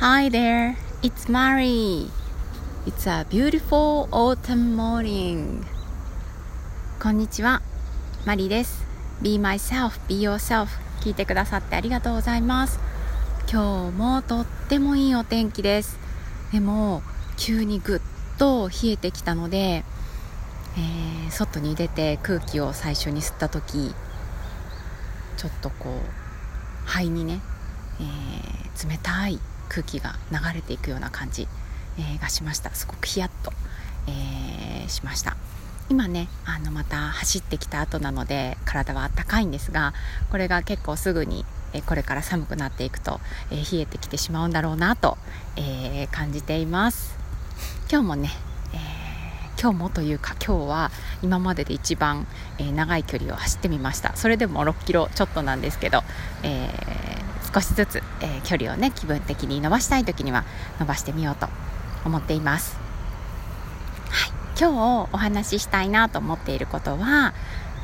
Hi there, it's Mari. It's a beautiful autumn morning. こんにちは、マリです。Be myself, be yourself. 聞いてくださってありがとうございます。今日もとってもいいお天気です。でも、急にぐっと冷えてきたので、えー、外に出て空気を最初に吸った時ちょっとこう肺にね、えー、冷たい空気が流れていくような感じ、えー、がしました。すごくヒヤッと、えー、しました。今ねあのまた走ってきた後なので体はあったかいんですがこれが結構すぐにえこれから寒くなっていくと、え冷えてきてしまうんだろうなと、え感じています。今日もね、え今日もというか今日は今までで一番、え長い距離を走ってみました。それでも6キロちょっとなんですけど、え少しずつ、えー、距離をね気分的に伸ばしたい時には伸ばしてみようと思っています、はい、今日お話ししたいなと思っていることは、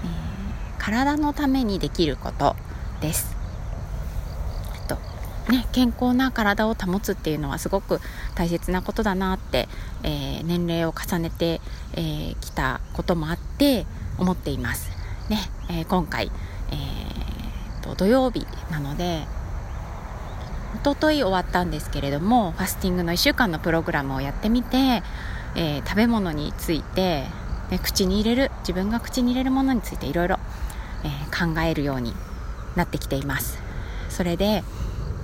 えー、体のためにできることです。ね、健康な体を保つっていうのはすごく大切なことだなって、えー、年齢を重ねてき、えー、たこともあって思っています。ねえー、今回、えーと土曜日なので一昨日終わったんですけれどもファスティングの1週間のプログラムをやってみて、えー、食べ物について、ね、口に入れる自分が口に入れるものについていろいろ考えるようになってきています。それで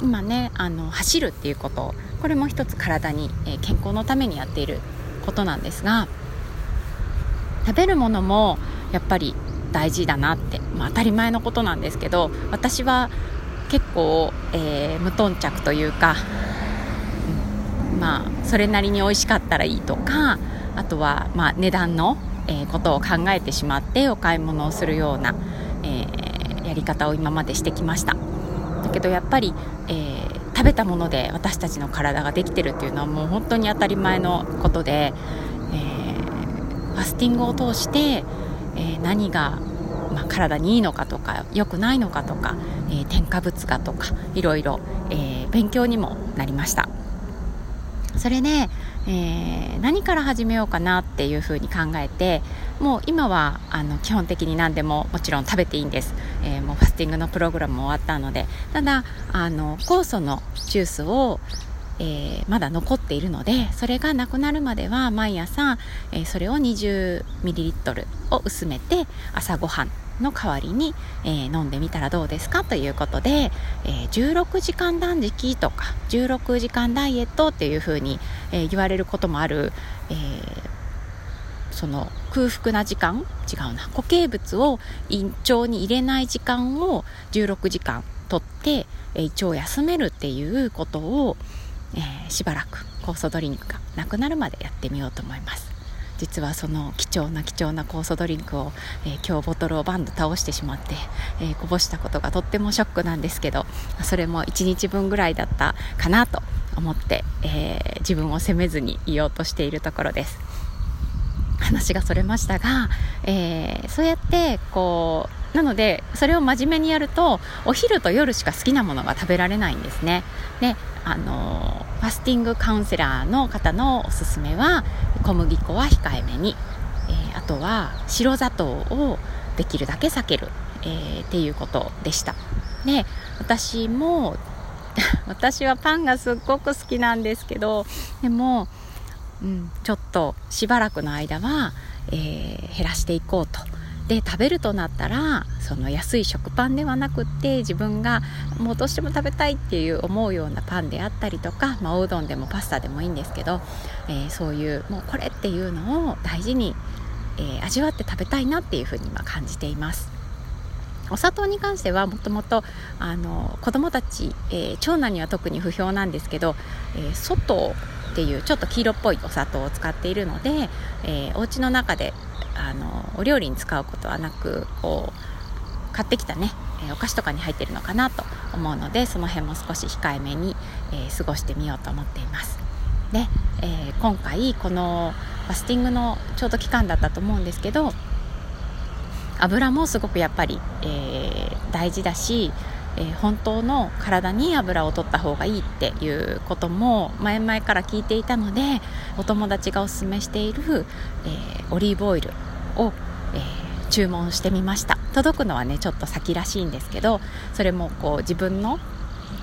今ねあの走るっていうことこれも一つ体に、えー、健康のためにやっていることなんですが食べるものもやっぱり大事だなって、まあ、当たり前のことなんですけど私は結構、えー、無頓着というか、うん、まあそれなりに美味しかったらいいとかあとは、まあ、値段の、えー、ことを考えてしまってお買い物をするような、えー、やり方を今までしてきました。だけどやっぱり、えー、食べたもので私たちの体ができてるっていうのはもう本当に当たり前のことで、えファスティングを通して、え何がまあ、体にいいのかとか良くないのかとか、えー、添加物がとかいろいろ、えー、勉強にもなりました。それで、えー、何から始めようかなっていうふうに考えてもう今はあの基本的に何でももちろん食べていいんです、えもうファスティングのプログラムも終わったのでただあの酵素のジュースをえー、まだ残っているのでそれがなくなるまでは毎朝、えー、それを 20ml を薄めて朝ごはんの代わりに、えー、飲んでみたらどうですか？ということで、え16時間断食とか16時間ダイエットっていうふうに、え言われることもある、えその空腹な時間？違うな。固形物を胃腸に入れない時間を16時間とって、胃腸を休めるっていうことを、えー、しばらく酵素ドリンクがなくなるまでやってみようと思います。実はその貴重な貴重な酵素ドリンクを、えー、今日ボトルをバンド倒してしまって、えー、こぼしたことがとってもショックなんですけどそれも1日分ぐらいだったかなと思って、え自分を責めずにいようとしているところです。話がそれましたが、えそうやってこうなのでそれを真面目にやるとお昼と夜しか好きなものが食べられないんですね。であのファスティングカウンセラーの方のおすすめは小麦粉は控えめに、えー、あとは白砂糖をできるだけ避ける、えー、っていうことでした。で私も 私はパンがすっごく好きなんですけどでも、うん、ちょっとしばらくの間は、えー、減らしていこうとで食べるとなったらその安い食パンではなくって自分がもうどうしても食べたいっていう思うようなパンであったりとか、まあ、おうどんでもパスタでもいいんですけど、えー、そういうもうこれっていうのを大事に、えー、味わって食べたいなっていうふうに今感じています。お砂糖に関してはもともと子どもたち、えー、長男には特に不評なんですけど、えー、外っていうちょっと黄色っぽいお砂糖を使っているので、えー、お家の中であのお料理に使うことはなくこう買ってきたね、えお菓子とかに入ってるのかなと思うのでその辺も少し控えめに、えー、過ごしてみようと思っています。で、えー、今回このファスティングのちょうど期間だったと思うんですけど油もすごくやっぱり、えー、大事だし、えー、本当の体に油を取った方がいいっていうことも前々から聞いていたのでお友達がおすすめしている、えー、オリーブオイルを、えー、注文してみました。届くのはねちょっと先らしいんですけどそれもこう自分の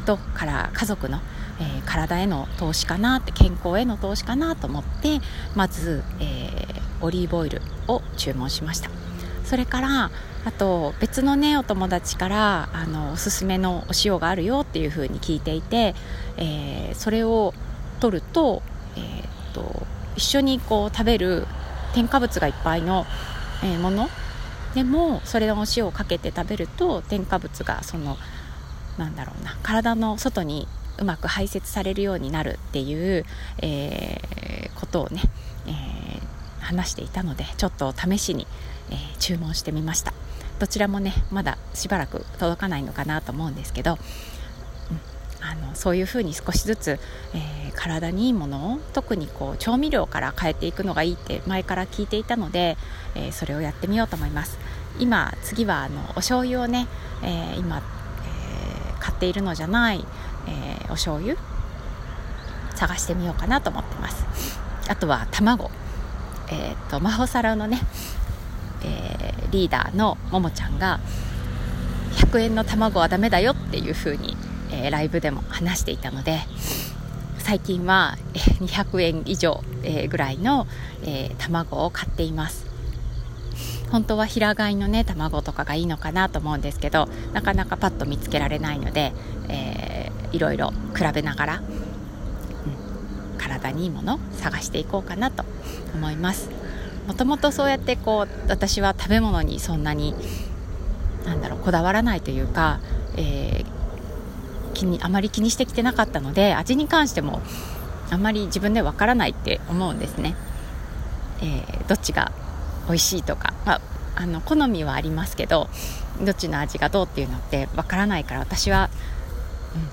とから家族の、え、体への投資かなって健康への投資かなと思ってまず、え、オリーブオイルを注文しました。それからあと別のねお友達からあのおすすめのお塩があるよっていう風に聞いていて、えー、それを取ると,、えーと、一緒にこう食べる添加物がいっぱいの、えー、ものでもそれのお塩をかけて食べると添加物がそのなんだろうな体の外にうまく排泄されるようになるっていう、えー、ことをね、えー、話していたのでちょっと試しに、えー、注文してみました。どちらもねまだしばらく届かないのかなと思うんですけど、うん、あのそういうふうに少しずつ、えー、体にいいものを特にこう調味料から変えていくのがいいって前から聞いていたので、えー、それをやってみようと思います。今次はあのお醤油をね、え、今、え買っているのじゃない、えお醤油探してみようかなと思ってます。あとは卵。えっ、と魔法皿のねえー、リーダーのももちゃんが100円の卵はダメだよっていう風に、えー、ライブでも話していたので最近は200円以上、えー、ぐらいの、え卵を買っています。本当は平飼いのね卵とかがいいのかなと思うんですけどなかなかパッと見つけられないので、えー、いろいろ比べながら、体にいいもの探していこうかなと思います。もともとそうやってこう私は食べ物にそんなになんだろうこだわらないというか、えー、気にあまり気にしてきてなかったので味に関してもあんまり自分でわからないって思うんですね、えー、どっちが美味しいとか、まあ、あの好みはありますけどどっちの味がどうっていうのってわからないから私は、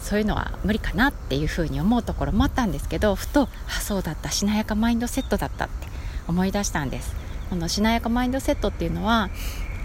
そういうのは無理かなっていうふうに思うところもあったんですけどふとあそうだったしなやかマインドセットだったって思い出したんです。このしなやかマインドセットっていうのは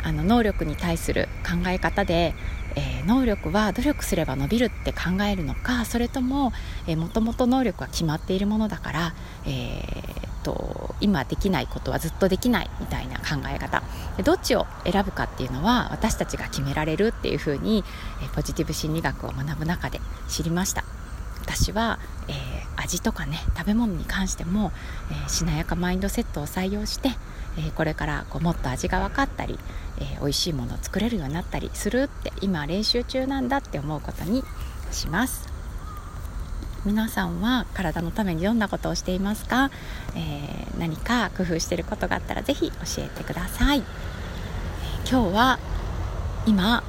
あの能力に対する考え方で、えー、能力は努力すれば伸びるって考えるのかそれとももともと能力は決まっているものだから、えー、と今できないことはずっとできないみたいな考え方。でどっちを選ぶかっていうのは私たちが決められるっていうふうに、え、ポジティブ心理学を学ぶ中で知りました。私は、えー、味とかね食べ物に関しても、えー、しなやかマインドセットを採用して、えー、これからこうもっと味が分かったり、えー、美味しいものを作れるようになったりするって今練習中なんだって思うことにします。皆さんは体のためにどんなことをしていますか、えー、何か工夫していることがあったらぜひ教えてください、今日は今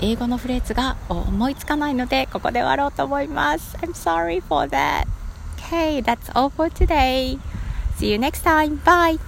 英語のフレーズが思いつかないのでここで終わろうと思います。I'm sorry for that. Okay, that's all for today. See you next time. Bye.